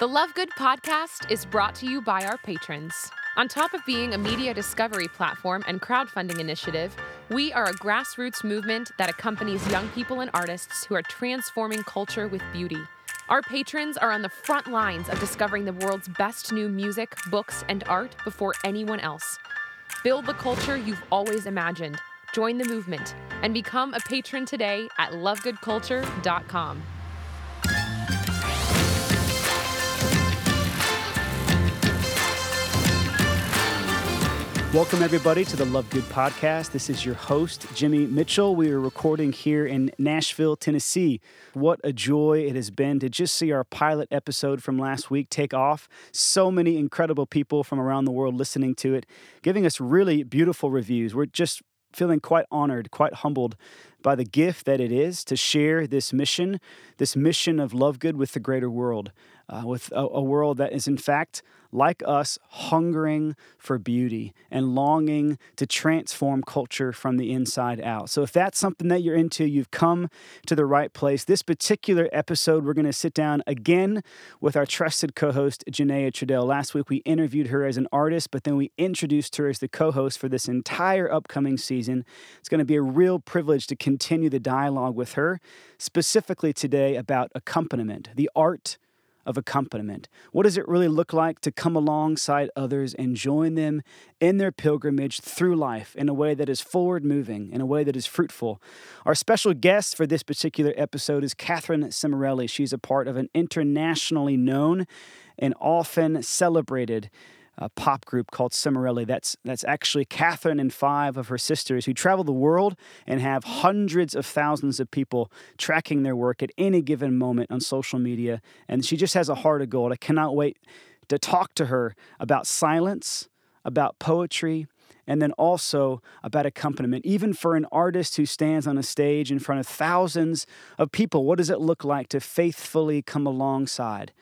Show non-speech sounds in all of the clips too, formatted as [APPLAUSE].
The Love Good podcast is brought to you by our patrons. On top of being a media discovery platform and crowdfunding initiative, we are a grassroots movement that accompanies young people and artists who are transforming culture with beauty. Our patrons are on the front lines of discovering the world's best new music, books, and art before anyone else. Build the culture you've always imagined. Join the movement and become a patron today at lovegoodculture.com. Welcome, everybody, to the Love Good podcast. This is your host, Jimmy Mitchell. We are recording here in Nashville, Tennessee. What a joy it has been to just see our pilot episode from last week take off. So many incredible people from around the world listening to it, giving us really beautiful reviews. We're just feeling quite honored, quite humbled by the gift that it is to share this mission, this mission of love good with the greater world, uh, with a, a world that is, in fact, like us, hungering for beauty and longing to transform culture from the inside out. So, if that's something that you're into, you've come to the right place. This particular episode, we're going to sit down again with our trusted co host, Janaya Trudel. Last week, we interviewed her as an artist, but then we introduced her as the co host for this entire upcoming season. It's going to be a real privilege to continue the dialogue with her, specifically today about accompaniment, the art of accompaniment. What does it really look like to come alongside others and join them in their pilgrimage through life in a way that is forward moving, in a way that is fruitful? Our special guest for this particular episode is Katherine Cimorelli. She's a part of an internationally known and often celebrated a pop group called Cimorelli. That's that's actually Katherine and five of her sisters who travel the world and have hundreds of thousands of people tracking their work at any given moment on social media. And she just has a heart of gold. I cannot wait to talk to her about silence, about poetry, and then also about accompaniment. Even for an artist who stands on a stage in front of thousands of people, what does it look like to faithfully come alongside?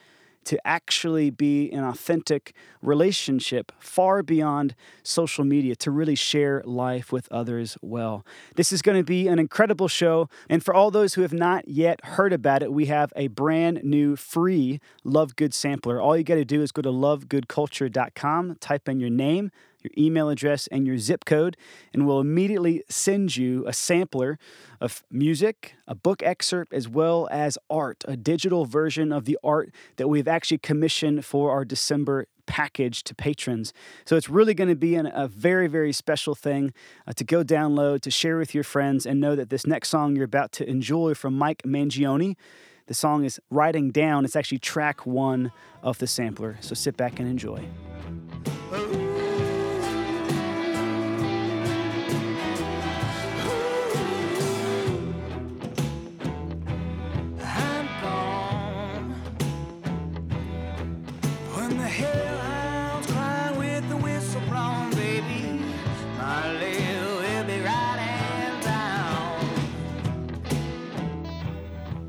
To actually be an authentic relationship far beyond social media to really share life with others well. This is going to be an incredible show. And for all those who have not yet heard about it, we have a brand new free Love Good sampler. All you got to do is go to lovegoodculture.com, type in your name, your email address, and your zip code, and we'll immediately send you a sampler of music, a book excerpt, as well as art, a digital version of the art that we've actually commissioned for our December package to patrons. So it's really going to be an, a very, very special thing uh, to go download, to share with your friends, and know that this next song you're about to enjoy from Mike Mangione. The song is Writing Down. It's actually track one of the sampler. So sit back and enjoy.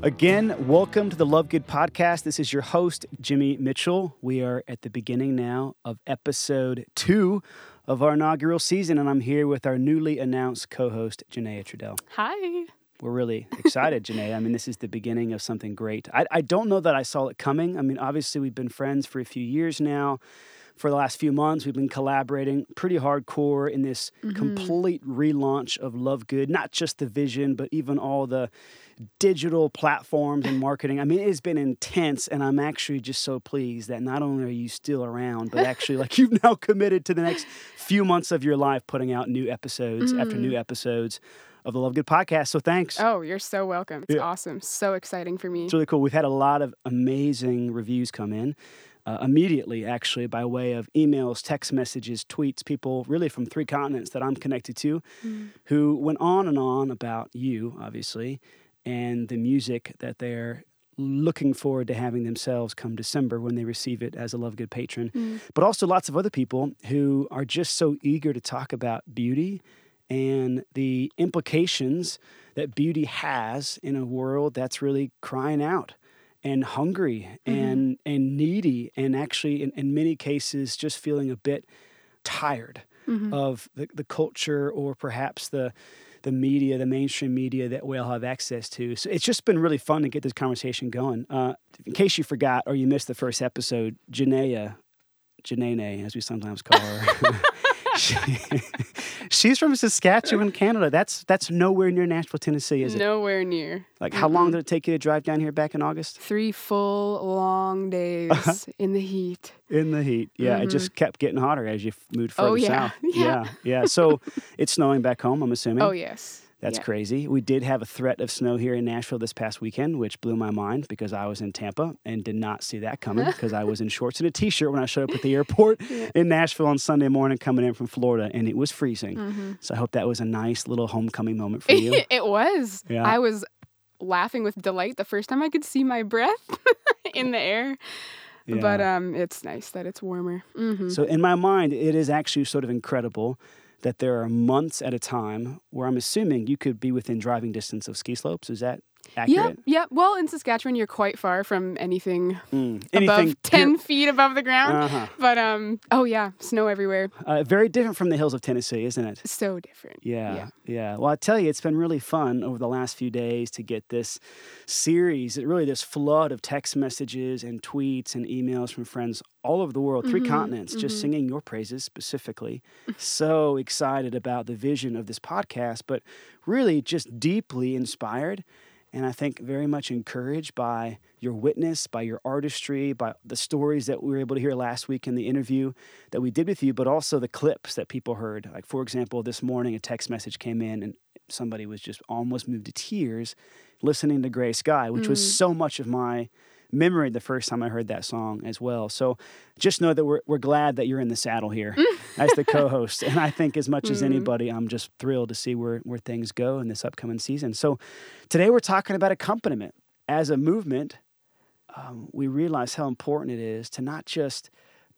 Again, welcome to the Love Good podcast. This is your host, Jimmy Mitchell. We are at the beginning now of episode two of our inaugural season, and I'm here with our newly announced co host, Janaya Trudel. Hi. We're really excited, Janaya. I mean, this is the beginning of something great. I, I don't know that I saw it coming. I mean, obviously, we've been friends for a few years now for the last few months. We've been collaborating pretty hardcore in this mm-hmm. complete relaunch of Love Good, not just the vision, but even all the digital platforms and marketing. I mean, it's been intense, and I'm actually just so pleased that not only are you still around, but actually, like, [LAUGHS] you've now committed to the next few months of your life putting out new episodes mm. after new mm. episodes of the Love Good podcast. So thanks. Oh, you're so welcome. It's yeah. awesome. So exciting for me. It's really cool. We've had a lot of amazing reviews come in. Uh, immediately, actually, by way of emails, text messages, tweets, people really from three continents that I'm connected to mm. who went on and on about you, obviously, and the music that they're looking forward to having themselves come December when they receive it as a Love Good patron. Mm. But also lots of other people who are just so eager to talk about beauty and the implications that beauty has in a world that's really crying out and hungry mm-hmm. and and needy and actually in, in many cases just feeling a bit tired mm-hmm. of the, the culture or perhaps the the media, the mainstream media that we all have access to. So it's just been really fun to get this conversation going. Uh, in case you forgot or you missed the first episode, Janaya, Janae, as we sometimes call her. [LAUGHS] she, [LAUGHS] she's from Saskatchewan, Canada. That's that's nowhere near Nashville, Tennessee, is it? Nowhere near. Like, how mm-hmm. long did it take you to drive down here back in August? Three full long days in the heat. In the heat, yeah. Mm-hmm. It just kept getting hotter as you moved further oh, yeah. south. [LAUGHS] Yeah. yeah, yeah. So it's snowing back home. I'm assuming. Oh yes. That's yeah. crazy. We did have a threat of snow here in Nashville this past weekend, which blew my mind because I was in Tampa and did not see that coming [LAUGHS] because I was in shorts and a t shirt when I showed up at the airport [LAUGHS] yeah. in Nashville on Sunday morning coming in from Florida and it was freezing. Mm-hmm. So I hope that was a nice little homecoming moment for you. [LAUGHS] it was. Yeah. I was laughing with delight the first time I could see my breath in the air. Yeah. But um, it's nice that it's warmer. Mm-hmm. So in my mind, it is actually sort of incredible that there are months at a time where I'm assuming you could be within driving distance of ski slopes. Is that accurate? Yeah, yeah. Well, in Saskatchewan, you're quite far from anything, mm, anything above [LAUGHS] ten feet above the ground. Uh-huh. But um, oh yeah, snow everywhere. Uh, very different from the hills of Tennessee, isn't it? So different. Yeah, yeah, yeah. Well, I tell you, it's been really fun over the last few days to get this series, really this flood of text messages and tweets and emails from friends all over the world, 3 mm-hmm, continents, mm-hmm. just singing your praises specifically. [LAUGHS] so excited about the vision of this podcast, but really just deeply inspired and I think very much encouraged by your witness, by your artistry, by the stories that we were able to hear last week in the interview that we did with you, but also the clips that people heard. Like, for example, this morning a text message came in and somebody was just almost moved to tears listening to Gray Sky, which mm. was so much of my memory the first time I heard that song as well. So just know that we're, we're glad that you're in the saddle here [LAUGHS] as the co host. And I think, as much mm. as anybody, I'm just thrilled to see where, where things go in this upcoming season. So today we're talking about accompaniment. As a movement, um, we realize how important it is to not just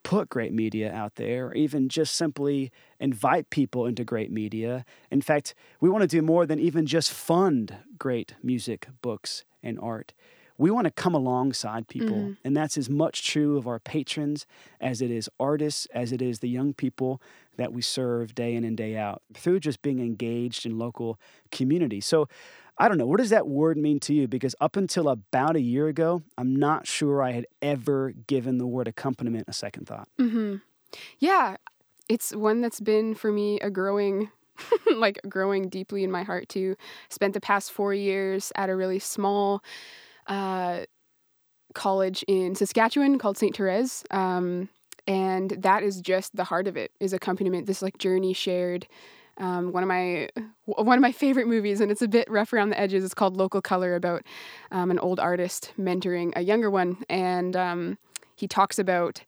put great media out there or even just simply invite people into great media. In fact, we want to do more than even just fund great music, books, and art we want to come alongside people. Mm-hmm. And that's as much true of our patrons as it is artists, as it is the young people that we serve day in and day out through just being engaged in local community. So, I don't know, what does that word mean to you? Because up until about a year ago, I'm not sure I had ever given the word accompaniment a second thought. Mm-hmm. Yeah, it's one that's been for me a growing [LAUGHS] like growing deeply in my heart too. Spent the past 4 years at a really small uh, college in Saskatchewan called St. Therese. Um, and that is just the heart of it is accompaniment, this like journey shared. Um, one of my one of my favorite movies, and it's a bit rough around the edges. It's called Local Color, about um, an old artist mentoring a younger one, and um, he talks about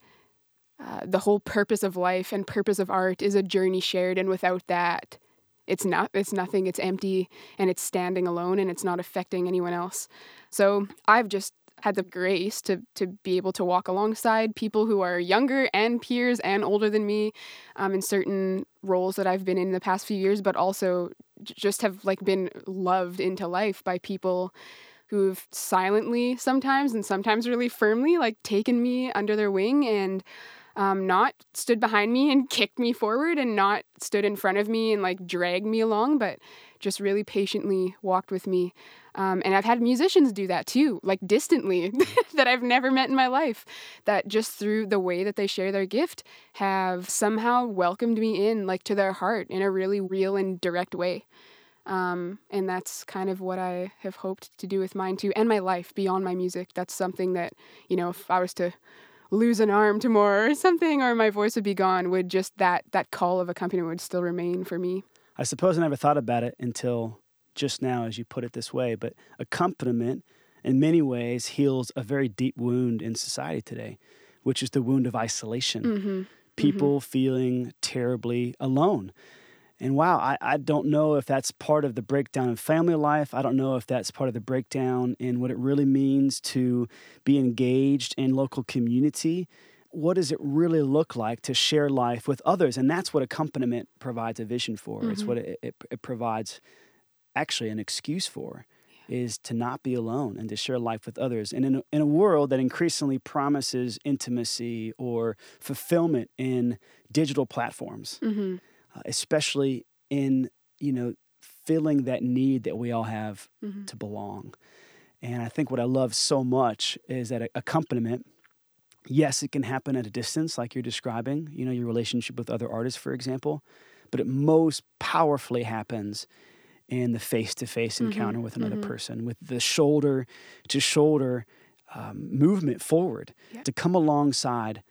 uh, the whole purpose of life and purpose of art is a journey shared, and without that, it's not it's nothing it's empty and it's standing alone and it's not affecting anyone else. So i've just had the grace to to be able to walk alongside people who are younger and peers and older than me um, in certain roles that I've been in the past few years, but also just have like been loved into life by people who've silently sometimes and sometimes really firmly like taken me under their wing and um, not stood behind me and [LAUGHS] kicked me forward and not stood in front of me and like dragged me along, but just really patiently walked with me. Um, and I've had musicians do that too, like distantly, [LAUGHS] that I've never met in my life, that just through the way that they share their gift have somehow welcomed me in, like to their heart in a really real and direct way. Um, and that's kind of what I have hoped to do with mine too, and my life beyond my music. That's something that, you know, if I was to lose an arm tomorrow or something or my voice would be gone would just that that call of accompaniment would still remain for me i suppose i never thought about it until just now as you put it this way but accompaniment in many ways heals a very deep wound in society today which is the wound of isolation mm-hmm. people mm-hmm. feeling terribly alone and wow, I, I don't know if that's part of the breakdown in family life. I don't know if that's part of the breakdown in what it really means to be engaged in local community. What does it really look like to share life with others? And that's what accompaniment provides a vision for. Mm-hmm. It's what it, it, it provides actually an excuse for is to not be alone and to share life with others. And in a, in a world that increasingly promises intimacy or fulfillment in digital platforms, mm-hmm uh, especially in you know filling that need that we all have Mhm. to belong. And I think what I love so much is that accompaniment, yes, it can happen at a distance, like you're describing, you know, your relationship with other artists, for example, but it most powerfully happens in the face to face Mhm, encounter with another mhm. person, with the shoulder to shoulder um, movement forward, to come alongside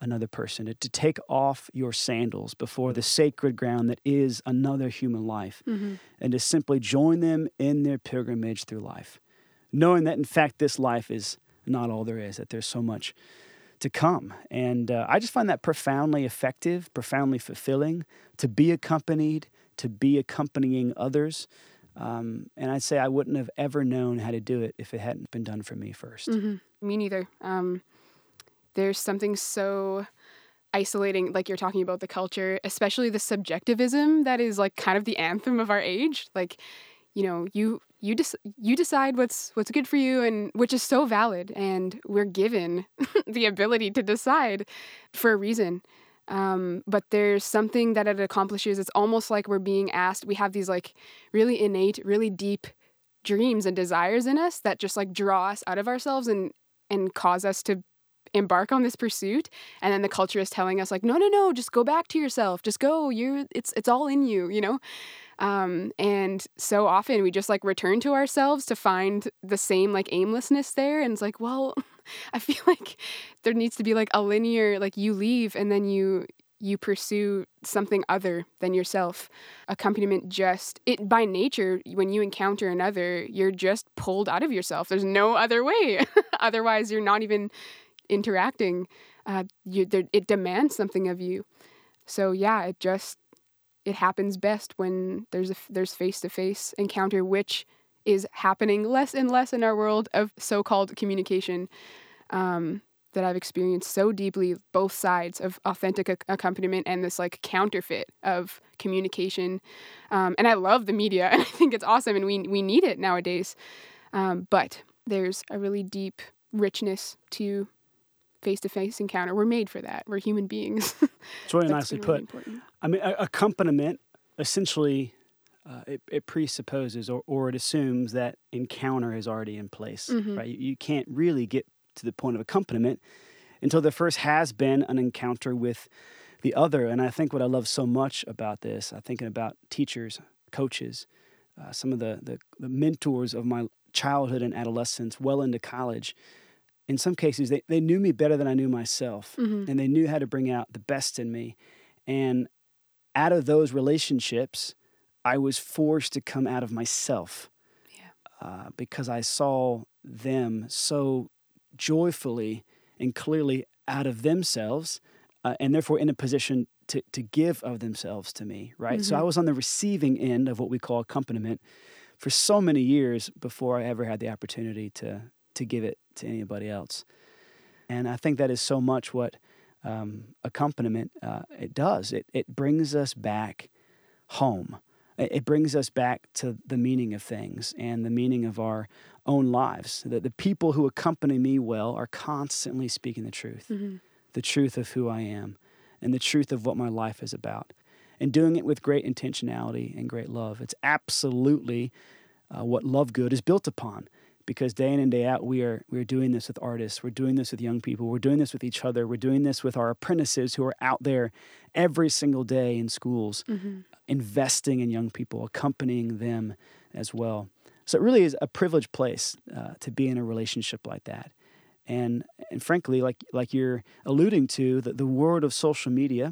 another person, to, to take off your sandals before the sacred ground that is another human life Mhm. and to simply join them in their pilgrimage through life, knowing that in fact this life is not all there is, that there's so much to come. And uh, I just find that profoundly effective, profoundly fulfilling to be accompanied, to be accompanying others. Um, and I'd say I wouldn't have ever known how to do it if it hadn't been done for me 1st Mhm. Me neither. Um, there's something so isolating, like you're talking about the culture, especially the subjectivism that is like kind of the anthem of our age. Like, you know, you you just you decide what's what's good for you, and which is so valid, and we're given [LAUGHS] the ability to decide for a reason. Um, but there's something that it accomplishes. It's almost like we're being asked. We have these like really innate, really deep dreams and desires in us that just like draw us out of ourselves and and cause us to embark on this pursuit and then the culture is telling us like no no no just go back to yourself. Just go. You're it's it's all in you you know? Um and so often we just like return to ourselves to find the same like aimlessness there and it's like well [LAUGHS] i feel like there needs to be like a linear like you leave and then you you pursue something other than yourself. Accompaniment just it by nature when you encounter another you're just pulled out of yourself. There's no other way. [LAUGHS] Otherwise you're not even interacting uh, you there, it demands something of you so yeah it just it happens best when there's a there's face to face encounter which is happening less and less in our world of so-called communication um, that I've experienced so deeply both sides of authentic ac- accompaniment and this like counterfeit of communication. Um, and I love the media [LAUGHS] and I think it's awesome and we we need it nowadays. Um, but there's a really deep richness to face to face encounter. We're made for that. We're human beings. [LAUGHS] It's really nicely been put. important. I mean, a- accompaniment essentially uh, it, it presupposes or, or it assumes that encounter is already in place, Mhm. right? You, you can't really get to the point of accompaniment until there first has been an encounter with the other. And I think what I love so much about this, I'm thinking about teachers, coaches, uh, some of the, the, the mentors of my childhood and adolescence, well into college. In some cases, they, they knew me better than I knew myself Mhm. and they knew how to bring out the best in me. And out of those relationships, I was forced to come out of myself Yeah. uh, because I saw them so joyfully and clearly out of themselves, uh, and therefore in a position to, to give of themselves to me, right? So I Mhm. was on the receiving end of what we call accompaniment for so many years before I ever had the opportunity to, to give it to anybody else. And I think that is so much what um, accompaniment uh, it does. It, it brings us back home. It, brings us back to the meaning of things and the meaning of our own lives. That the people who accompany me well are constantly speaking the truth, Mhm. the truth of who I am, and the truth of what my life is about, and doing it with great intentionality and great love. It's absolutely uh, what Love Good is built upon because day in and day out we are we're doing this with artists we're doing this with young people we're doing this with each other we're doing this with our apprentices who are out there every single day in schools Mhm. investing in young people accompanying them as well so it really is a privileged place uh, to be in a relationship like that and and frankly like like you're alluding to the, the world of social media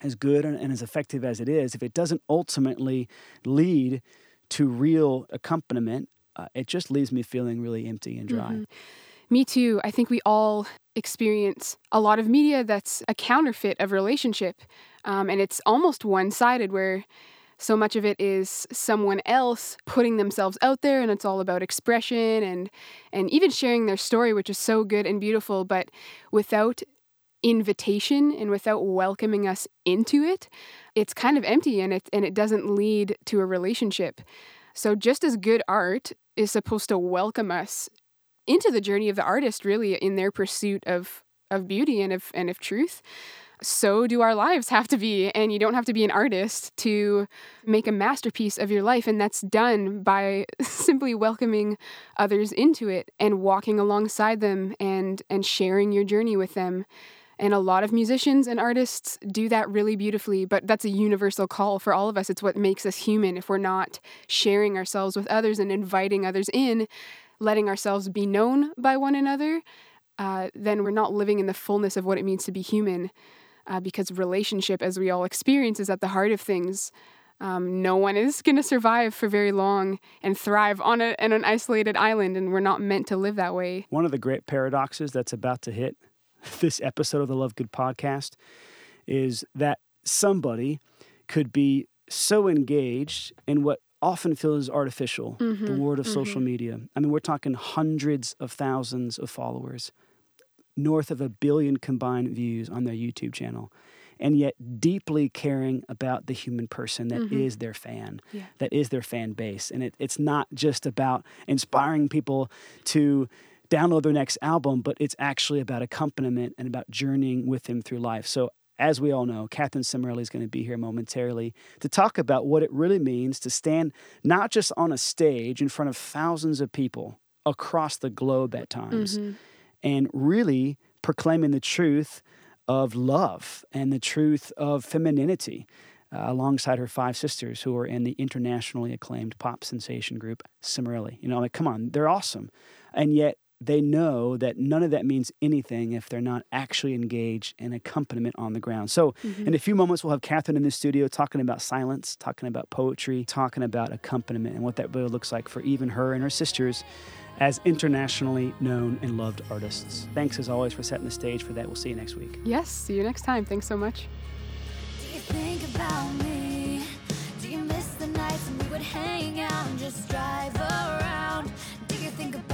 as good and, and as effective as it is if it doesn't ultimately lead to real accompaniment uh, it just leaves me feeling really empty and dry. Mhm. Me too. I think we all experience a lot of media that's a counterfeit of relationship. Um, and it's almost one sided where so much of it is someone else putting themselves out there and it's all about expression and and even sharing their story which is so good and beautiful but without invitation and without welcoming us into it it's kind of empty and it and it doesn't lead to a relationship so just as good art is supposed to welcome us into the journey of the artist really in their pursuit of of beauty and of and of truth so do our lives have to be. And you don't have to be an artist to make a masterpiece of your life. And that's done by [LAUGHS] simply welcoming others into it and walking alongside them and, and sharing your journey with them. And a lot of musicians and artists do that really beautifully, but that's a universal call for all of us. It's what makes us human. If we're not sharing ourselves with others and inviting others in, letting ourselves be known by one another, uh, then we're not living in the fullness of what it means to be human. Uh, because relationship, as we all experience, is at the heart of things. Um, no one is going to survive for very long and thrive on, a, on an isolated island, and we're not meant to live that way. One of the great paradoxes that's about to hit this episode of the Love Good podcast is that somebody could be so engaged in what often feels artificial, mm-hmm, the world of mm-hmm. social media. I mean, we're talking hundreds of thousands of followers, north of a billion combined views on their YouTube channel. And yet, deeply caring about the human person that Mhm. is their fan, Yeah. that is their fan base. And it, it's not just about inspiring people to download their next album, but it's actually about accompaniment and about journeying with them through life. So, as we all know, Katherine Cimorelli is going to be here momentarily to talk about what it really means to stand not just on a stage in front of thousands of people across the globe at times Mhm. and really proclaiming the truth of love and the truth of femininity uh, alongside her five sisters who are in the internationally acclaimed pop sensation group Cimorelli. You know, like, come on, they're awesome. And yet they know that none of that means anything if they're not actually engaged in accompaniment on the ground. So, Mm-hmm. in a few moments, we'll have Katherine in the studio talking about silence, talking about poetry, talking about accompaniment, and what that really looks like for even her and her sisters as internationally known and loved artists. Thanks as always for setting the stage for that. We'll see you next week. Yes, see you next time. Thanks so much. Do you think about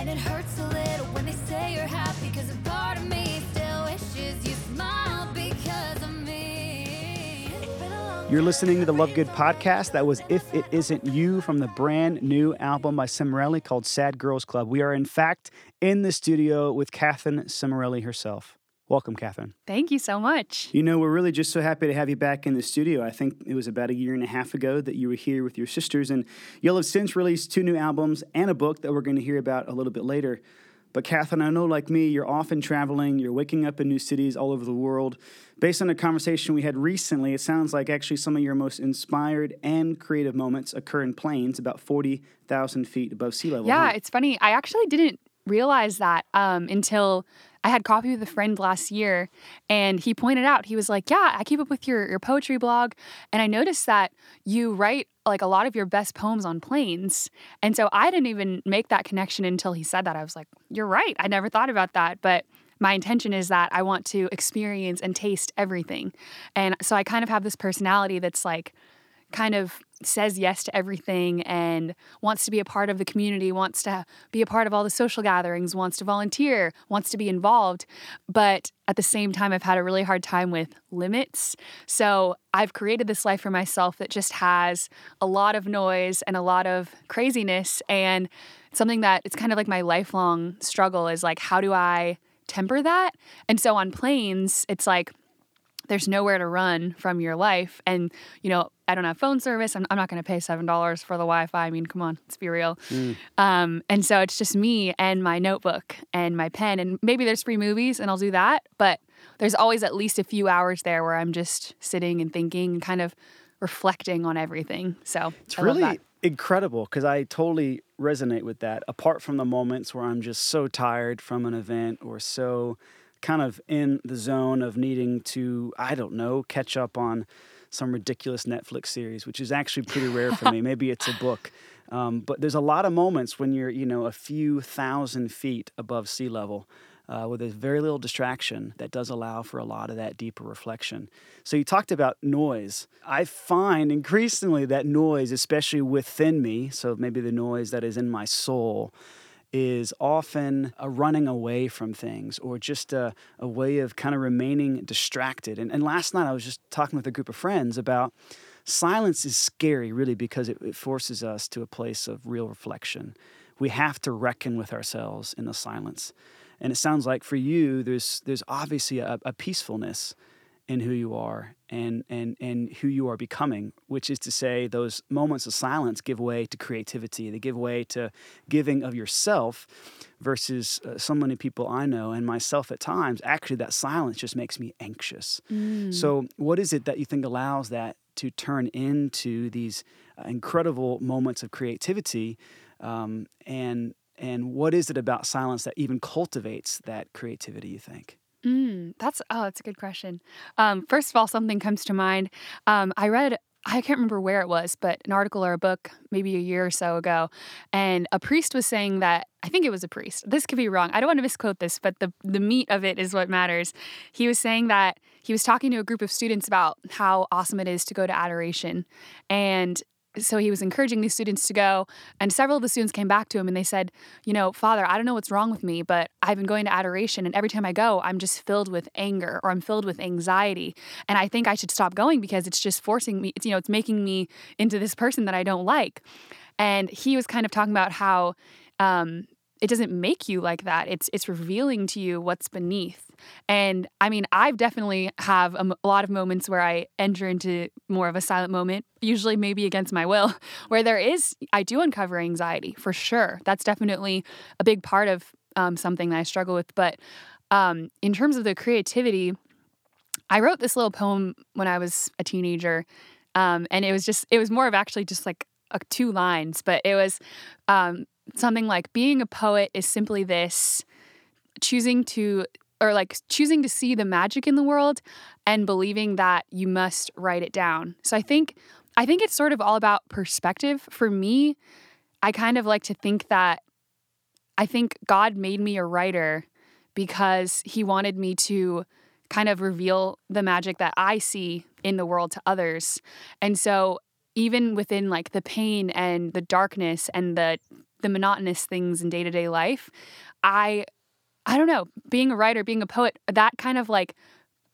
and it hurts a little when they say you're happy. Cause a part of me still wishes you smiled because of me. You're listening to the Love Good podcast. That was If It Isn't You from the brand new album by Cimorelli called Sad Girls Club. We are, in fact, in the studio with Katherine Cimorelli herself. Welcome, Katherine. Thank you so much. You know, we're really just so happy to have you back in the studio. I think it was about a year and a half ago that you were here with your sisters, and you'll have since released two new albums and a book that we're going to hear about a little bit later. But, Katherine, I know like me, you're often traveling, you're waking up in new cities all over the world. Based on a conversation we had recently, it sounds like actually some of your most inspired and creative moments occur in planes about 40,000 feet above sea level. Yeah, huh? it's funny. I actually didn't realize that um, until I had coffee with a friend last year, and he pointed out he was like, "Yeah, I keep up with your your poetry blog, and I noticed that you write like a lot of your best poems on planes." And so I didn't even make that connection until he said that. I was like, "You're right. I never thought about that." But my intention is that I want to experience and taste everything, and so I kind of have this personality that's like kind of says yes to everything and wants to be a part of the community, wants to be a part of all the social gatherings, wants to volunteer, wants to be involved. But at the same time, I've had a really hard time with limits. So I've created this life for myself that just has a lot of noise and a lot of craziness. And something that it's kind of like my lifelong struggle is like, how do I temper that? And so on planes, it's like, there's nowhere to run from your life. And, you know, I don't have phone service. I'm, I'm not going to pay $7 for the Wi Fi. I mean, come on, let's be real. Um, and so it's just me and my notebook and my pen. And maybe there's free movies and I'll do that. But there's always at least a few hours there where I'm just sitting and thinking and kind of reflecting on everything. So It's I really incredible because I totally resonate with that. Apart from the moments where I'm just so tired from an event or so kind of in the zone of needing to, I don't know, catch up on some ridiculous Netflix series, which is actually pretty rare for me. [LAUGHS] Maybe it's a book. Um, but there's a lot of moments when you're, you know, a few thousand feet above sea level. Uh, where there's very little distraction that does allow for a lot of that deeper reflection. So, you talked about noise. I find increasingly that noise, especially within me, so maybe the noise that is in my soul, is often a running away from things or just a, a way of kind of remaining distracted. And, and last night I was just talking with a group of friends about silence is scary, really, because it, it forces us to a place of real reflection we have to reckon with ourselves in the silence. And it sounds like for you, there's there's obviously a, a peacefulness in who you are and and and who you are becoming, which is to say, those moments of silence give way to creativity. They give way to giving of yourself, versus uh, so many people I know and myself at times. Actually, that silence just makes me anxious. Mm. So, what is it that you think allows that to turn into these uh, incredible moments of creativity? Um, and and what is it about silence that even cultivates that creativity? You think? Mm, that's oh, that's a good question. Um, first of all, something comes to mind. Um, I read I can't remember where it was, but an article or a book maybe a year or so ago, and a priest was saying that I think it was a priest. This could be wrong. I don't want to misquote this, but the the meat of it is what matters. He was saying that he was talking to a group of students about how awesome it is to go to adoration, and so he was encouraging these students to go and several of the students came back to him and they said you know father i don't know what's wrong with me but i've been going to adoration and every time i go i'm just filled with anger or i'm filled with anxiety and i think i should stop going because it's just forcing me it's you know it's making me into this person that i don't like. And he was kind of talking about how um, it doesn't make you like that it's it's revealing to you what's beneath and I mean, I've definitely have a, lot of moments where I enter into more of a silent moment, usually maybe against my will, [LAUGHS] where there is, I do uncover anxiety for sure. That's definitely a big part of um, something that I struggle with. But um, in terms of the creativity, I wrote this little poem when I was a teenager. Um, and it was just, it was more of actually just like two lines, but it was um, something like being a poet is simply this choosing to or like choosing to see the magic in the world and believing that you must write it down. So I think I think it's sort of all about perspective. For me, I kind of like to think that I think God made me a writer because he wanted me to kind of reveal the magic that I see in the world to others. And so even within like the pain and the darkness and the the monotonous things in day-to-day life, I I don't know, being a writer, being a poet, that kind of like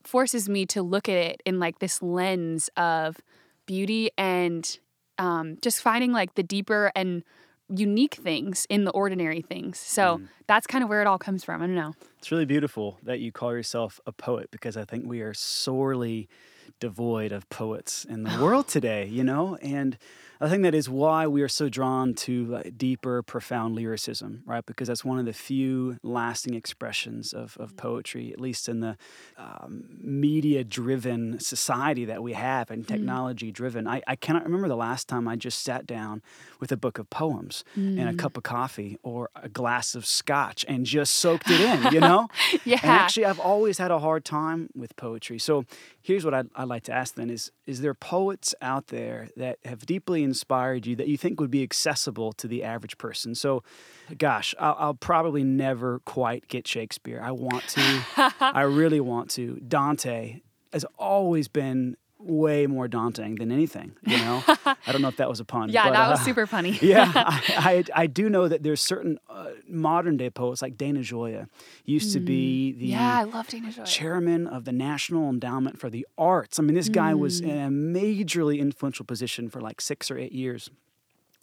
forces me to look at it in like this lens of beauty and um, just finding like the deeper and unique things in the ordinary things. So mm. that's kind of where it all comes from. I don't know. It's really beautiful that you call yourself a poet because I think we are sorely devoid of poets in the [SIGHS] world today, you know? And I think that is why we are so drawn to deeper, profound lyricism, right? Because that's one of the few lasting expressions of, of poetry, at least in the um, media driven society that we have and mm. technology driven. I, I cannot remember the last time I just sat down with a book of poems mm. and a mm. cup of coffee or a glass of scotch and just soaked it in, you [LAUGHS] know? yeah. And actually, I've always had a hard time with poetry. So here's what I'd, I'd like to ask then is, is there poets out there that have deeply inspired you that you think would be accessible to the average person? So, gosh, I'll, I'll probably never quite get Shakespeare. I want to. [LAUGHS] I really want to. Dante has always been way more daunting than anything. You know, [LAUGHS] I don't know if that was a pun. Yeah, but, that was uh, super funny. [LAUGHS] yeah, [LAUGHS] I, I, I do know that there's certain uh, modern day poets like Dana Gioia used mm. to be the yeah, I love Dana Gioia. chairman of the National Endowment for the Arts. I mean, this guy mm. was in a majorly influential position for like six or eight years.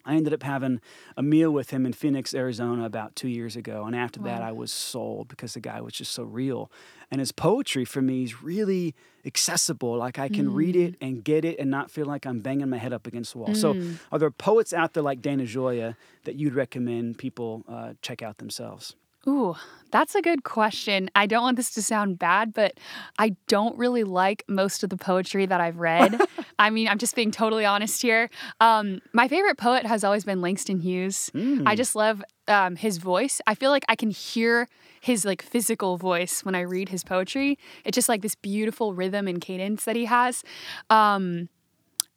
I ended up having a meal with him in Phoenix, Arizona about two years ago. And after wow. that, I was sold because the guy was just so real. And his poetry for me is really accessible. Like I can mm. read it mm. and get it and not feel like I'm banging my head up against the wall. Mm. So, are there poets out there like Dana Gioia that you'd recommend people uh, check out themselves? Ooh, that's a good question. I don't want this to sound bad, but I don't really like most of the poetry that I've read. [LAUGHS] I mean, I'm just being totally honest here. Um, my favorite poet has always been Langston Hughes. Mm. I just love um, his voice. I feel like I can hear his like physical voice when I read his poetry. It's just like this beautiful rhythm and cadence that he has. Um,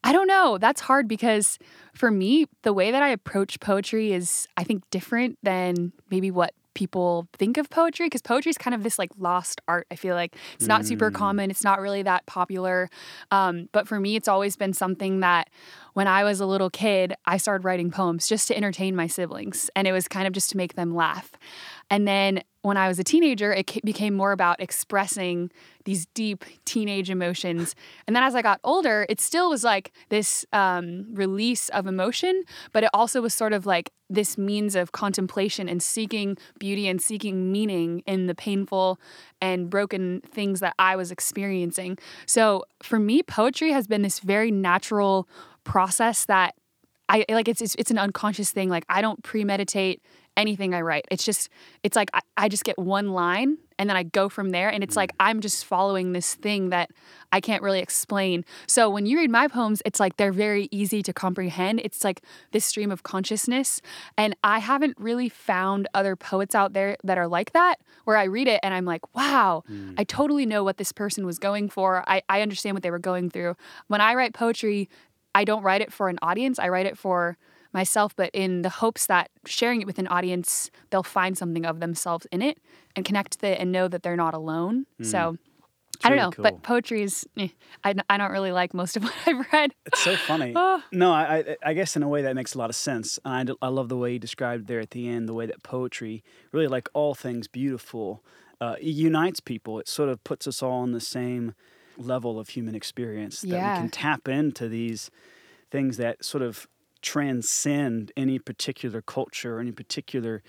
I don't know. That's hard because for me, the way that I approach poetry is, I think, different than maybe what people think of poetry because poetry is kind of this like lost art. I feel like it's not mm. super common, it's not really that popular. Um, but for me, it's always been something that when I was a little kid, I started writing poems just to entertain my siblings, and it was kind of just to make them laugh. And then when I was a teenager, it became more about expressing these deep teenage emotions. And then as I got older, it still was like this um, release of emotion, but it also was sort of like this means of contemplation and seeking beauty and seeking meaning in the painful and broken things that I was experiencing. So for me, poetry has been this very natural process that I like it's, it's it's an unconscious thing. Like I don't premeditate anything I write. It's just it's like I, I just get one line and then I go from there and it's like mm. I'm just following this thing that I can't really explain. So when you read my poems, it's like they're very easy to comprehend. It's like this stream of consciousness and I haven't really found other poets out there that are like that where I read it and I'm like, "Wow, mm. I totally know what this person was going for. I I understand what they were going through." When I write poetry, I don't write it for an audience. I write it for myself, but in the hopes that sharing it with an audience, they'll find something of themselves in it and connect with it and know that they're not alone. So I don't really know, cool. but poetry is, eh, I, I don't really like most of [LAUGHS] what I've read. It's so funny. [LAUGHS] Ah. no, I, I I guess in a way that makes a lot of sense. I, I love the way you described there at the end, the way that poetry, really like all things beautiful, uh, unites people. It sort of puts us all on the same level of human experience. That we can tap into these things that sort of transcend any particular culture or any particular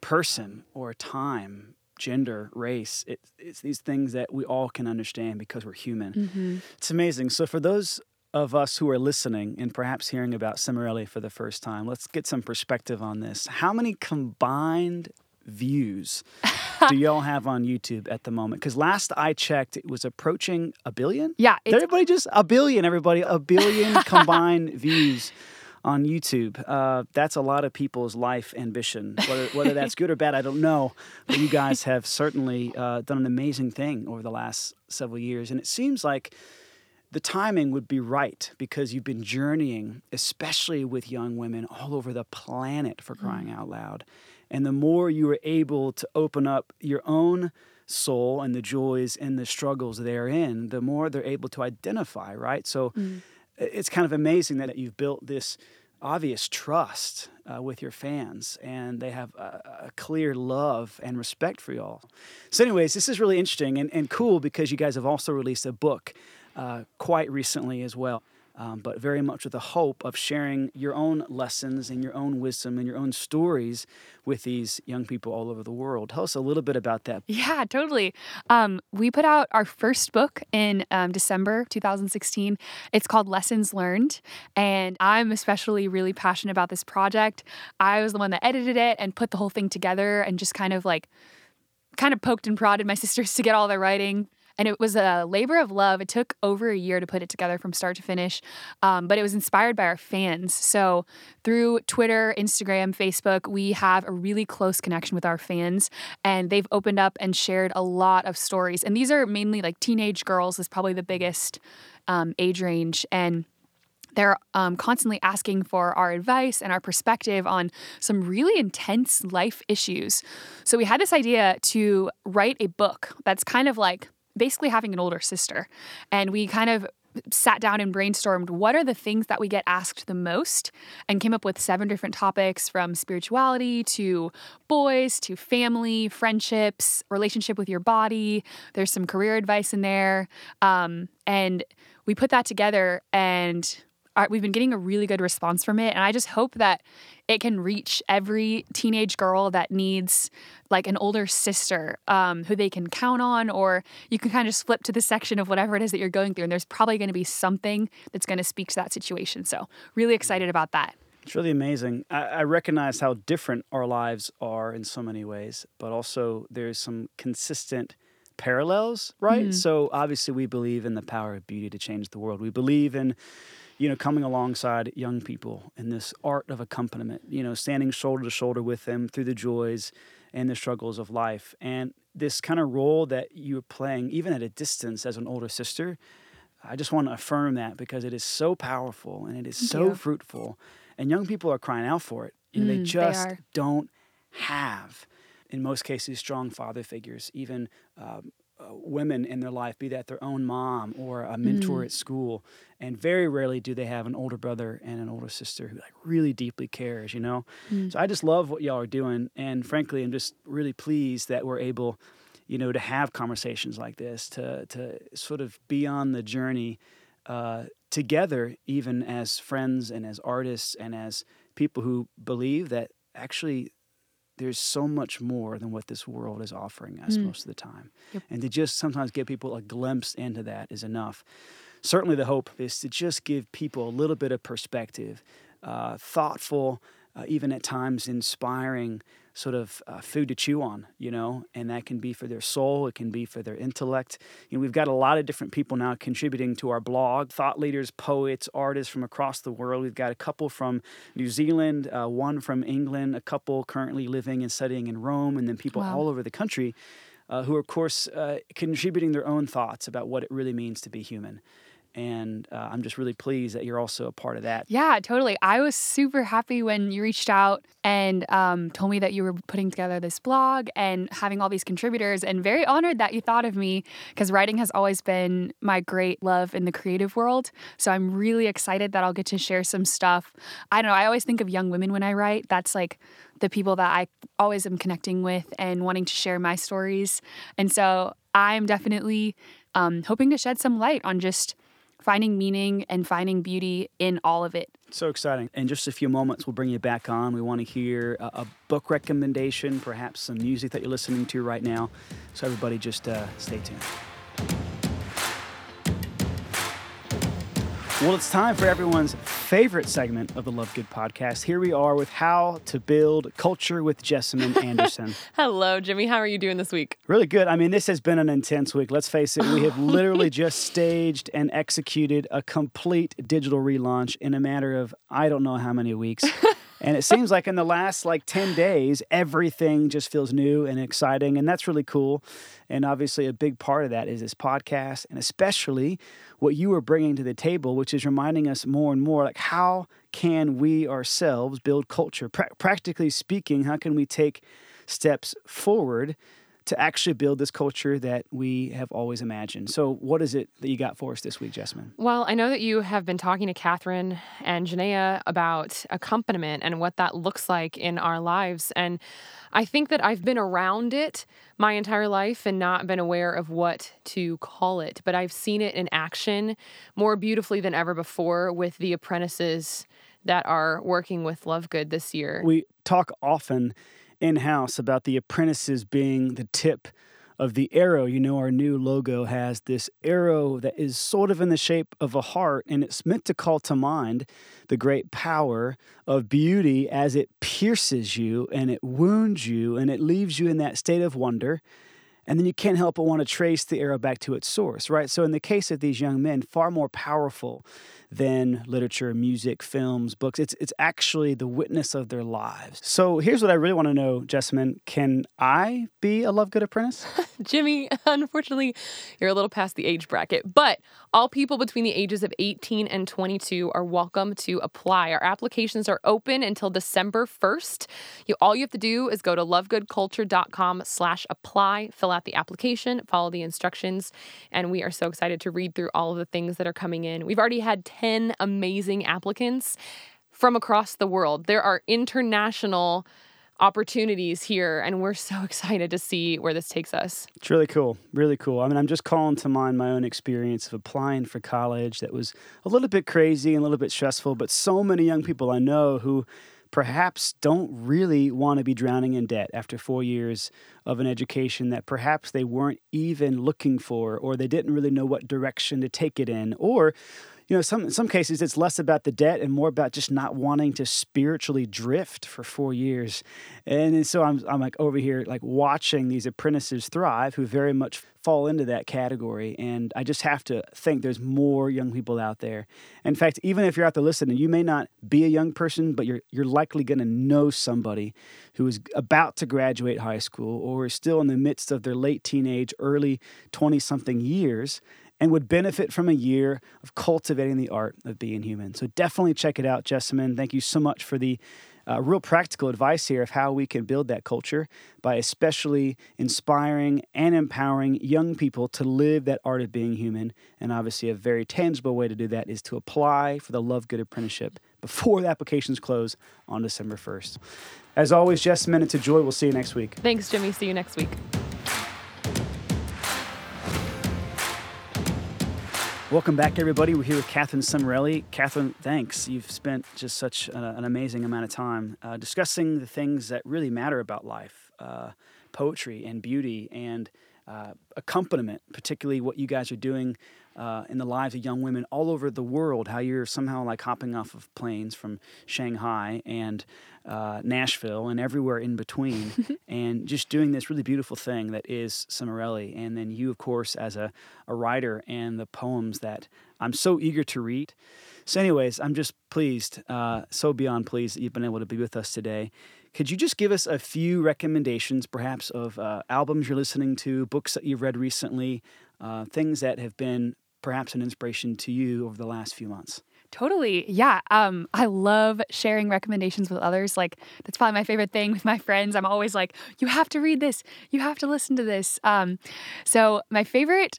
person or time, gender, race. It, it's these things that we all can understand because we're human. Mm-hmm. It's amazing. So, for those of us who are listening and perhaps hearing about Cimorelli for the first time, let's get some perspective on this. How many combined views [LAUGHS] do y'all have on YouTube at the moment? Because last I checked, it was approaching a billion. Yeah, it's, everybody just a billion? Everybody, a billion [LAUGHS] combined views on YouTube. Uh, that's a lot of people's life ambition. Whether, whether that's good or bad, I don't know. But you guys [LAUGHS] have certainly uh, done an amazing thing over the last several years, and it seems like the timing would be right because you've been journeying, especially with young women all over the planet for crying out loud. And the more you are able to open up your own soul and the joys and the struggles therein, the more they're able to identify, right? So i- it's kind of amazing that you've built this obvious trust uh, with your fans and they have a, a clear love and respect for y'all. So, anyways, this is really interesting and, and cool because you guys have also released a book uh, quite recently as well. Um, but very much with the hope of sharing your own lessons and your own wisdom and your own stories with these young people all over the world. Tell us a little bit about that. Yeah, totally. Um, we put out our first book in um, December 2016. It's called Lessons Learned. And I'm especially really passionate about this project. I was the one that edited it and put the whole thing together and just kind of like, kind of poked and prodded my [LAUGHS] sisters to get all their writing. And it was a labor of love. It took over a year to put it together from start to finish, um, but it was inspired by our fans. So through Twitter, Instagram, Facebook, we have a really close connection with our fans, and they've opened up and shared a lot of stories. And these are mainly like teenage girls, is probably the biggest um, age range. And they're um, constantly asking for our advice and our perspective on some really intense life issues. So we had this idea to write a book that's kind of like basically having an older sister. And we kind of sat down and brainstormed what are the things that we get asked the most and came up with seven different topics from spirituality to boys to family friendships relationship with your body there's some career advice in there um, and we put that together and we've been getting a really good response from it and i just hope that it can reach every teenage girl that needs like an older sister um, who they can count on or you can kind of just flip to the section of whatever it is that you're going through and there's probably going to be something that's going to speak to that situation so really excited about that It's really amazing. I, I recognize how different our lives are in so many ways, but also there's some consistent parallels, right? So obviously we believe in the power of beauty to change the world. We believe in, you know, coming alongside young people in this art of accompaniment, you know, standing shoulder to shoulder with them through the joys and the struggles of life. And this kind of role that you're playing, even at a distance as an older sister, I just want to affirm that because it is so powerful and it is so you. fruitful. And young people are crying out for it. You know, they Mm, they just are. don't have, in most cases, strong father figures, even um, Uh, women in their life, be that their own mom or a mentor mm. at school, and very rarely do they have an older brother and an older sister who like really deeply cares. You know, mm. so I just love what y'all are doing, and frankly, I'm just really pleased that we're able, you know, to have conversations like this, to to sort of be on the journey uh, together, even as friends and as artists and as people who believe that actually there's so much more than what this world is offering us Mm. most of the time. And to just sometimes give people a glimpse into that is enough. Certainly, the hope is to just give people a little bit of perspective, uh, thoughtful, uh, even at times inspiring sort of uh, food to chew on, you know, and that can be for their soul, it can be for their intellect. You know, we've got a lot of different people now contributing to our blog thought leaders, poets, artists from across the world. We've got a couple from New Zealand, uh, one from England, a couple currently living and studying in Rome, and then people Wow. all over the country uh, who are, of course, uh, contributing their own thoughts about what it really means to be human. And uh, I'm just really pleased that you're also a part of that. Yeah, totally. I was super happy when you reached out and um, told me that you were putting together this blog and having all these contributors, and very honored that you thought of me because writing has always been my great love in the creative world. So I'm really excited that I'll get to share some stuff. I don't know, I always think of young women when I write. That's like the people that I always am connecting with and wanting to share my stories. And so I'm definitely um, hoping to shed some light on just finding meaning and finding beauty in all of it. So exciting. In just a few moments, we'll bring you back on. We want to hear a, a book recommendation, perhaps some music that you're listening to right now. So, everybody, just uh, stay tuned. Well, it's time for everyone's favorite segment of the Love Good podcast. Here we are with How to Build Culture with Jessamine Anderson. [LAUGHS] Hello, Jimmy. How are you doing this week? Really good. I mean, this has been an intense week. Let's face it, we have [LAUGHS] literally just staged and executed a complete digital relaunch in a matter of I don't know how many weeks. [LAUGHS] And it seems like in the last like 10 days, everything just feels new and exciting. And that's really cool. And obviously, a big part of that is this podcast, and especially what you are bringing to the table, which is reminding us more and more like, how can we ourselves build culture? Pra- practically speaking, how can we take steps forward to actually build this culture that we have always imagined? So, what is it that you got for us this week, Jessamine? Well, I know that you have been talking to Katherine and Janaya about accompaniment and what that looks like in our lives. And I think that I've been around it my entire life and not been aware of what to call it. But I've seen it in action more beautifully than ever before with the apprentices that are working with Love Good this year. We talk often in house about the apprentices being the tip of the arrow. You know, our new logo has this arrow that is sort of in the shape of a heart, and it's meant to call to mind the great power of beauty as it pierces you and it wounds you and it leaves you in that state of wonder. And then you can't help but want to trace the arrow back to its source, right? So, in the case of these young men, far more powerful than literature, music, films, books, it's, it's actually the witness of their lives. So, here's what I really want to know, Jessamine. Can I be a Love Good apprentice? [LAUGHS] Jimmy, unfortunately, you're a little past the age bracket, but all people between the ages of 18 and 22 are welcome to apply. Our applications are open until December 1st. You, all you have to do is go to lovegoodculture.com slash apply, fill out the application, follow the instructions, and we are so excited to read through all of the things that are coming in. We've already had 10 amazing applicants from across the world. There are international opportunities here, and we're so [LAUGHS] excited to see where this takes us. It's really cool, really cool. I mean, I'm just calling to mind my own experience of applying for college that was a little bit crazy and a little bit stressful, but so many young people I know who perhaps don't really want to be drowning in debt after four years of an education that perhaps they weren't even looking for, or they didn't really know what direction to take it in, or you know, some some cases it's less about the debt and more about just not wanting to spiritually drift for four years. And then so I'm I'm like over here like watching these apprentices thrive who very much fall into that category. And I just have to think there's more young people out there. In fact, even if you're out there listening, you may not be a young person, but you're you're likely gonna know somebody who is about to graduate high school or is still in the midst of their late teenage, early 20 something years and would benefit from a year of cultivating the art of being human. So definitely check it out, Jessamine. Thank you so much for the uh, real practical advice here of how we can build that culture by especially inspiring and empowering young people to live that art of being human. And obviously, a very tangible way to do that is to apply for the Love Good apprenticeship before the applications close on December 1st. As always, a minute to joy. We'll see you next week. Thanks, Jimmy. See you next week. Welcome back, everybody. We're here with Katherine Cimorelli. Katherine, thanks. You've spent just such a, an amazing amount of time uh, discussing the things that really matter about life uh, poetry and beauty and uh, accompaniment, particularly what you guys are doing uh, in the lives of young women all over the world, how you're somehow like hopping off of planes from Shanghai and uh, Nashville and everywhere in between, [LAUGHS] and just doing this really beautiful thing that is Cimorelli. And then you, of course, as a, a writer, and the poems that I'm so eager to read. So, anyways, I'm just pleased, uh, so beyond pleased that you've been able to be with us today. Could you just give us a few recommendations, perhaps, of uh, albums you're listening to, books that you've read recently, uh, things that have been perhaps an inspiration to you over the last few months? Totally. Yeah. Um, I love sharing recommendations with others. Like that's probably my favorite thing with my friends. I'm always like, you have to read this. You have to listen to this. Um, so my favorite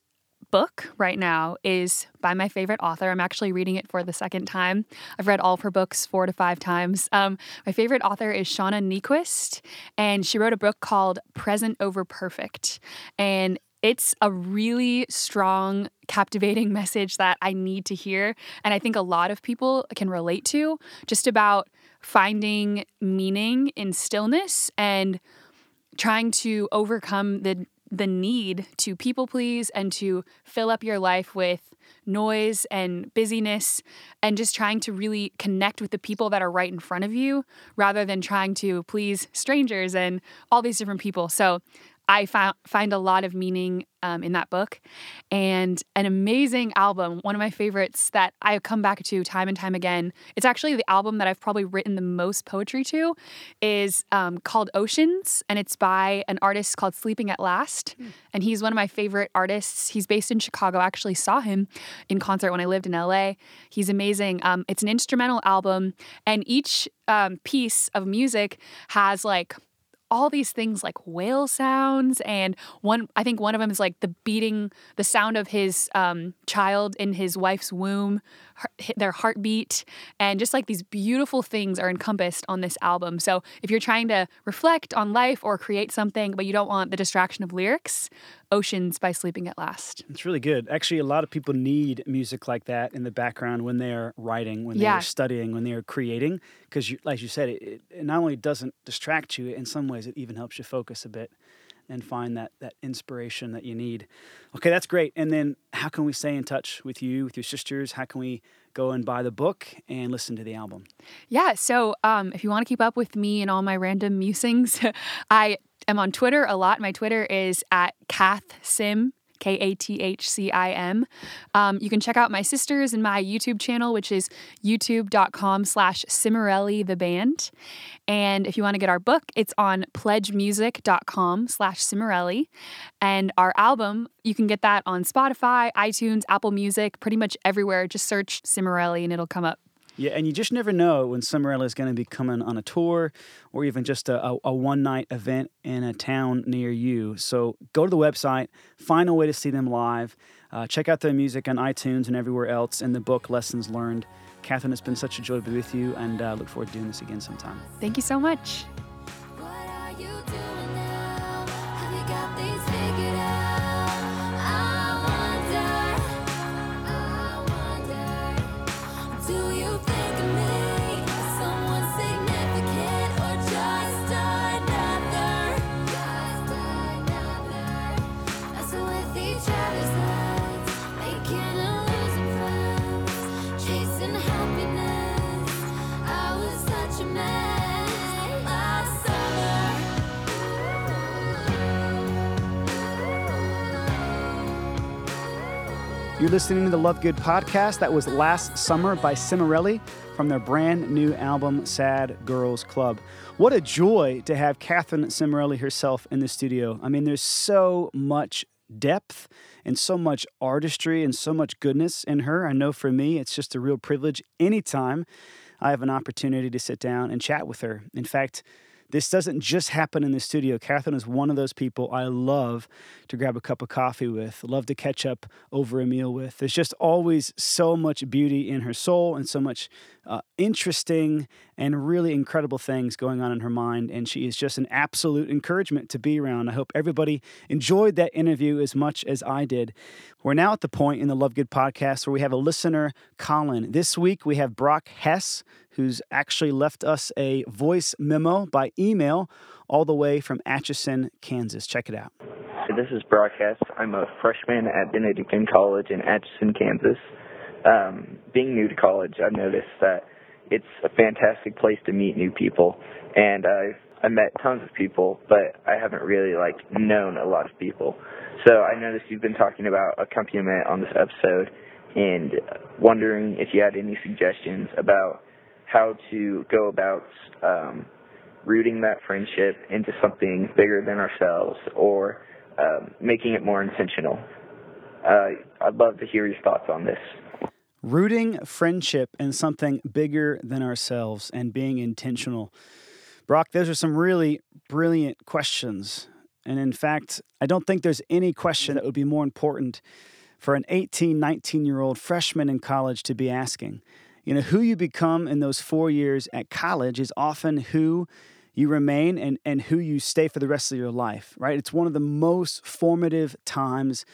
book right now is by my favorite author. I'm actually reading it for the second time. I've read all of her books four to five times. Um, my favorite author is Shauna Niequist, and she wrote a book called Present Over Perfect. And it's a really strong, captivating [LAUGHS] message that I need to hear. And I think a lot of people can relate to just about finding meaning in stillness and trying to overcome the the need to people please and to fill up your life with noise and busyness and just trying to really connect with the people that are right in front of you rather than trying to please strangers and all these different people. So I found, find a lot of meaning um, in that book and an amazing album. One of my favorites that I come back to time and time again. It's actually the album that I've probably written the most poetry to, is um, called Oceans, and it's by an artist called Sleeping at Last. Mm. And he's one of my favorite artists. He's based in Chicago. I actually saw him in concert when I lived in LA. He's amazing. Um, it's an instrumental album, and each um, piece of music has like all these things like whale sounds and one i think one of them is like the beating the sound of his um, child in his wife's womb their heartbeat and just like these beautiful things are encompassed on this album. So if you're trying to reflect on life or create something but you don't want the distraction of lyrics oceans by sleeping at last. It's really good. Actually a lot of people need music like that in the background when they're writing when they're studying when they're creating because as you said it, it not only doesn't distract you in some ways it even helps you focus a bit and find that that inspiration that you need. Okay, that's great. And then how can we stay in touch with you, with your sisters? How can we go and buy the book and listen to the album? Yeah, so um, if you want to keep up with me and all my random musings, [LAUGHS] I am on Twitter a lot. My Twitter is at Kath Sim K A T H C I M. Um, you can check out my sisters and my YouTube channel, which is youtube.com slash Cimorelli the band. And if you want to get our book, it's on pledgemusic.com slash Cimorelli. And our album, you can get that on Spotify, iTunes, Apple Music, pretty much everywhere. Just search Cimorelli and it'll come up. Yeah, and you just never know when Cimorelli is going to be coming on a tour or even just a, a, a one night event in a town near you. So go to the website, find a way to see them live, uh, check out their music on iTunes and everywhere else, and the book Lessons Learned. Katherine, it's been such a joy to be with you, and uh, look forward to doing this again sometime. Thank you so much. You're listening to the Love Good podcast. That was Last Summer by Cimorelli from their brand new album, Sad Girls Club. What a joy to have Katherine Cimorelli herself in the studio. I mean, there's so much depth and so much artistry and so much goodness in her. I know for me, it's just a real privilege anytime I have an opportunity to sit down and chat with her. In fact, this doesn't just happen in the studio. Katherine is one of those people I love to grab a cup of coffee with, love to catch up over a meal with. There's just always so much beauty in her soul and so much uh, interesting and really incredible things going on in her mind. And she is just an absolute encouragement to be around. I hope everybody enjoyed that interview as much as I did. We're now at the point in the Love Good podcast where we have a listener, Colin. This week we have Brock Hess, who's actually left us a voice memo by email all the way from Atchison, Kansas. Check it out. So this is Hess. I'm a freshman at Benedictine College in Atchison, Kansas. Um, being new to college, I've noticed that it's a fantastic place to meet new people, and I've I met tons of people, but I haven't really like known a lot of people. So I noticed you've been talking about accompaniment on this episode, and wondering if you had any suggestions about how to go about um, rooting that friendship into something bigger than ourselves, or um, making it more intentional. Uh, I'd love to hear your thoughts on this. Rooting friendship in something bigger than ourselves and being intentional. Brock, those are some really brilliant questions. And in fact, I don't think there's any question that would be more important for an 18, 19 year old freshman in college to be asking. You know, who you become in those four years at college is often who you remain and, and who you stay for the rest of your life, right? It's one of the most formative times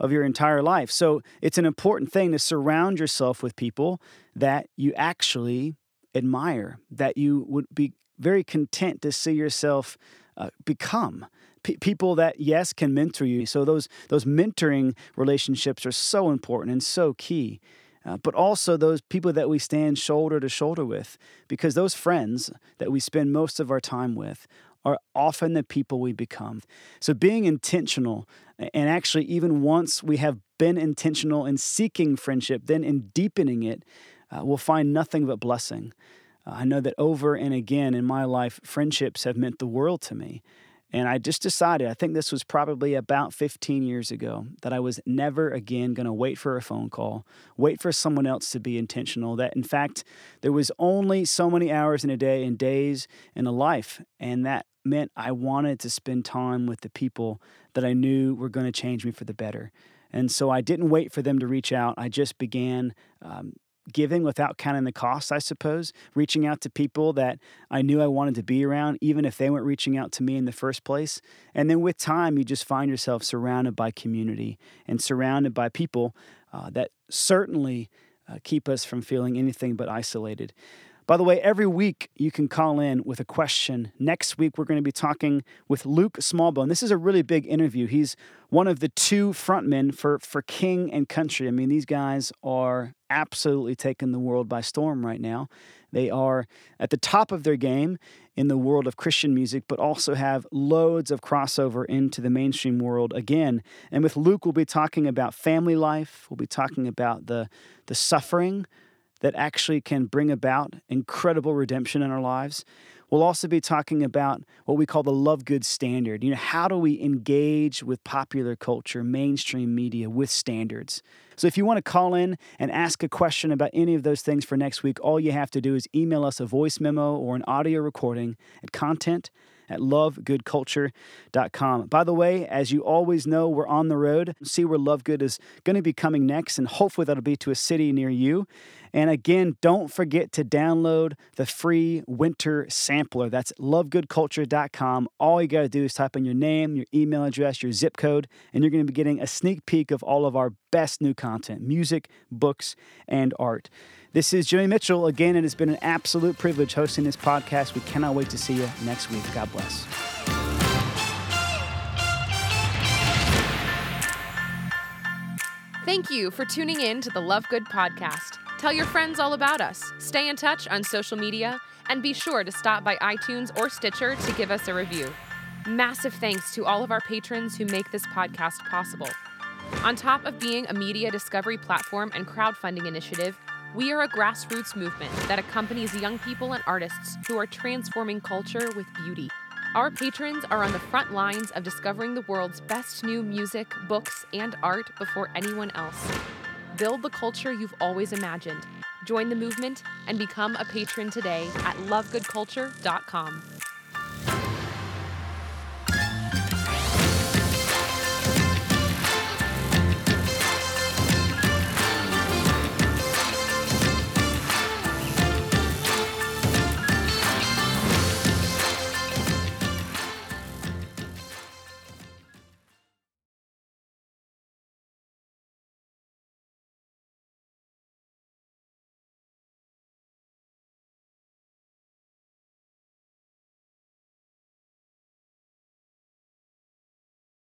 of your entire life. So it's an important thing to surround yourself with people that you actually admire, that you would be very content to see yourself uh, become. People that yes can mentor you. So those those mentoring relationships are so important and so key. Uh, but also those people that we stand shoulder to shoulder with, because those friends that we spend most of our time with are often the people we become. So being intentional, and actually, even once we have been intentional in seeking friendship, then in deepening it, uh, we'll find nothing but blessing. Uh, I know that over and again in my life, friendships have meant the world to me. And I just decided, I think this was probably about 15 years ago, that I was never again going to wait for a phone call, wait for someone else to be intentional. That in fact, there was only so many hours in a day and days in a life. And that meant I wanted to spend time with the people that I knew were going to change me for the better. And so I didn't wait for them to reach out. I just began um, giving without counting the cost, I suppose, reaching out to people that I knew I wanted to be around, even if they weren't reaching out to me in the first place. And then with time, you just find yourself surrounded by community and surrounded by people uh, that certainly uh, keep us from feeling anything but isolated. By the way, every week you can call in with a question. Next week, we're going to be talking with Luke Smallbone. This is a really big interview. He's one of the two frontmen for, for King and Country. I mean, these guys are absolutely taking the world by storm right now. They are at the top of their game in the world of Christian music, but also have loads of crossover into the mainstream world again. And with Luke, we'll be talking about family life, we'll be talking about the, the suffering that actually can bring about incredible redemption in our lives. We'll also be talking about what we call the love good standard. You know, how do we engage with popular culture, mainstream media with standards? So if you want to call in and ask a question about any of those things for next week, all you have to do is email us a voice memo or an audio recording at content at lovegoodculture.com. By the way, as you always know, we're on the road. See where Love Good is going to be coming next, and hopefully that'll be to a city near you. And again, don't forget to download the free winter sampler. That's lovegoodculture.com. All you got to do is type in your name, your email address, your zip code, and you're going to be getting a sneak peek of all of our best new content music, books, and art. This is Jimmy Mitchell. Again, it has been an absolute privilege hosting this podcast. We cannot wait to see you next week. God bless. Thank you for tuning in to the Love Good podcast. Tell your friends all about us. Stay in touch on social media and be sure to stop by iTunes or Stitcher to give us a review. Massive thanks to all of our patrons who make this podcast possible. On top of being a media discovery platform and crowdfunding initiative, we are a grassroots movement that accompanies young people and artists who are transforming culture with beauty. Our patrons are on the front lines of discovering the world's best new music, books, and art before anyone else. Build the culture you've always imagined. Join the movement and become a patron today at lovegoodculture.com.